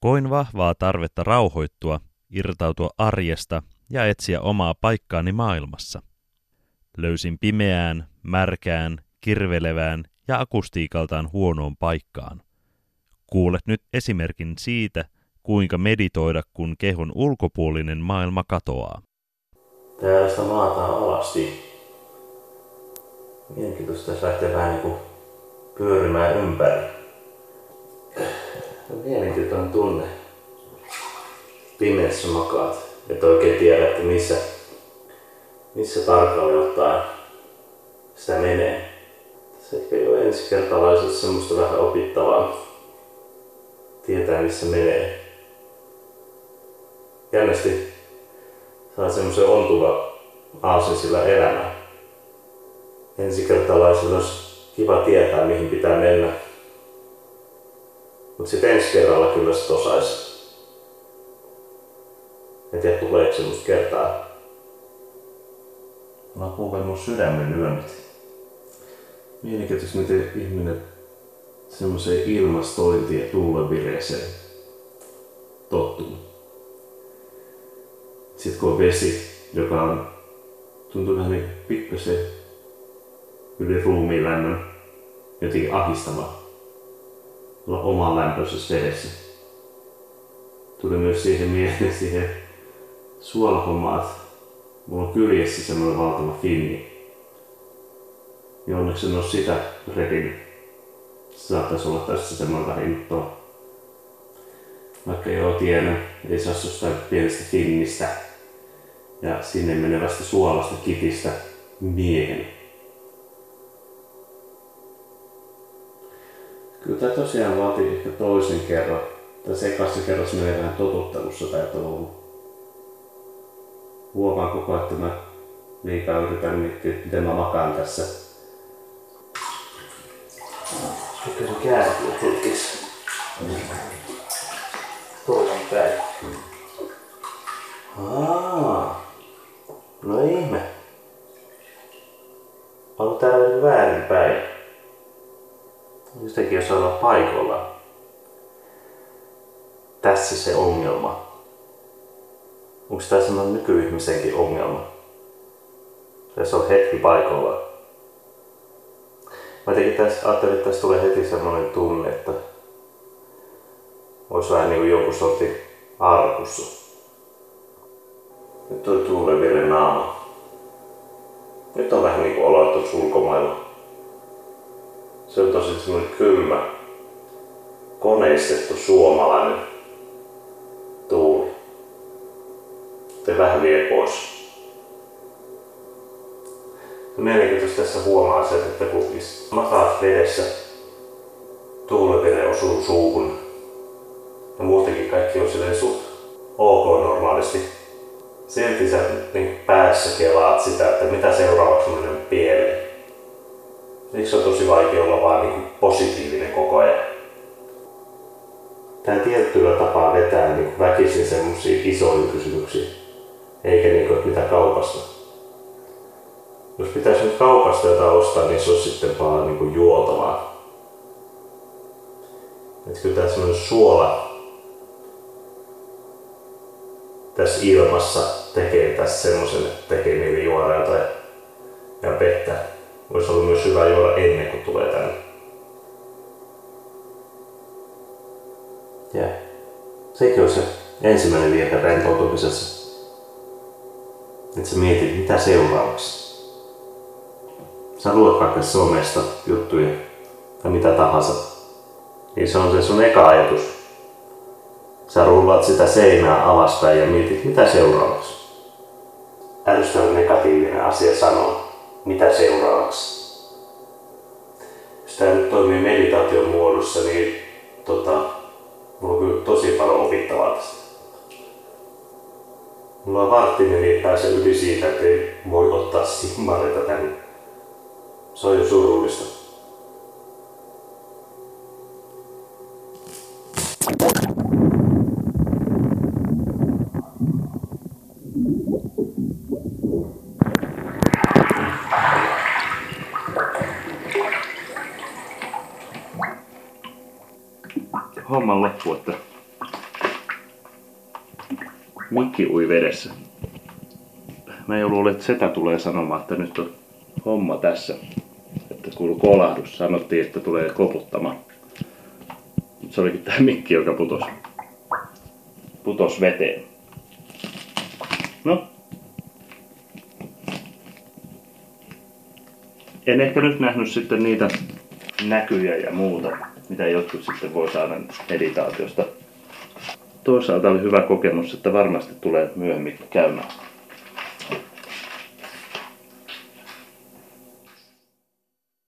Koin vahvaa tarvetta rauhoittua, irtautua arjesta ja etsiä omaa paikkaani maailmassa. Löysin pimeään, märkään, kirvelevään ja akustiikaltaan huonoon paikkaan. Kuulet nyt esimerkin siitä, kuinka meditoida, kun kehon ulkopuolinen maailma katoaa. Täällä maata alasti. Mielenkiintoista tässä lähtee vähän niin kuin pyörimään ympäri. Mielenkiintoinen tunne. Pimeässä makaat, et oikein tiedä, että missä, missä tarkalleen ottaen sitä menee. Se ehkä jo ensikertalaisessa semmoista vähän opittavaa. Tietää missä menee. Jännästi saa semmoisen ontuva aasin sillä elämää. Ensikertalaisilla olisi kiva tietää mihin pitää mennä. Mutta sitten ensi kerralla kyllä se osaisi. En tiedä tuleeko semmoista kertaa. Mä oon mun sydämen yömit mielenkiintoista, miten ihminen semmoiseen ilmastointiin ja tuulevireeseen tottuu. Sitten kun on vesi, joka on, tuntuu vähän niin pikkasen yli ruumiin lämmön, jotenkin ahistava oman lämpöisessä vedessä. Tuli myös siihen mieleen siihen suolahommaan, että mulla on kyljessä semmoinen valtava finni, niin onneksi en ole sitä repinyt. Se saattaisi olla tässä semmoinen vähän. Vaikka joo tiedän, ei saa jostain pienestä finnistä ja sinne menevästä suolasta kitistä miehen. Kyllä tämä tosiaan vaatii ehkä toisen kerran. Tässä ekassa kerrassa menee vähän totuttelussa tai touhu. Huomaan koko ajan, että mä liikaa yritän miettiä, miten mä makaan tässä Ehkä se kääntyy hetkessä. Toinen päin. Aa, no ihme. Onko täällä väärin päin? Jostakin jos olla paikoilla. Tässä se ongelma. Onko tämä semmoinen nykyihmisenkin ongelma? Tässä on hetki paikoillaan. Mä jotenkin tässä, ajattelin, että tässä tulee heti semmoinen tunne, että olisi vähän niin kuin joku sorti arkussa. Nyt toi tuulevire naama. Nyt on vähän niin kuin olo, että ulkomailla. Se on tosi semmoinen kylmä, koneistettu suomalainen tuuli. Te vähän vie pois mielenkiintoista tässä huomaa se, että kun makaat vedessä, tuulevire osuu suuhun ja muutenkin kaikki on silleen suht ok normaalisti. Silti sä niin päässä kelaat sitä, että mitä seuraavaksi menee pieleen. Miksi on tosi vaikea olla vaan niin positiivinen koko ajan? Tää tietyllä tapaa vetää niin väkisin semmosia isoja kysymyksiä, eikä niin kuin, mitä kaupasta jos pitäisi nyt kaupasta jotain ostaa, niin se olisi sitten vaan niin kuin juotavaa. Että kyllä tämä semmoinen suola tässä ilmassa tekee tässä semmoisen, että tekee mieli juoda jotain ja vettä. Voisi olla myös hyvä juoda ennen kuin tulee tänne. Ja sekin on se ensimmäinen virhe rentoutumisessa. Että sä mietit, mitä seuraavaksi sä luot vaikka somesta juttuja tai mitä tahansa, niin se on se sun eka ajatus. Sä rullaat sitä seinää alaspäin ja mietit, mitä seuraavaksi. Ärsyttävä negatiivinen asia sanoo, mitä seuraavaksi. Jos tämä nyt toimii meditaation muodossa, niin tota, mulla on kyllä tosi paljon opittavaa tästä. Mulla on varttinen, niin pääsee yli siitä, että ei voi ottaa simmareita tänne se on jo surullista. Homman loppu, että Mikki ui vedessä. Mä en luullut, että setä tulee sanomaan, että nyt on homma tässä. Että kuuluu kolahdus. Sanottiin, että tulee koputtamaan. Mutta se olikin tää Mikki, joka putos, putos veteen. No. En ehkä nyt nähnyt sitten niitä näkyjä ja muuta, mitä jotkut sitten voi saada meditaatiosta. Toisaalta oli hyvä kokemus, että varmasti tulee myöhemmin käymään.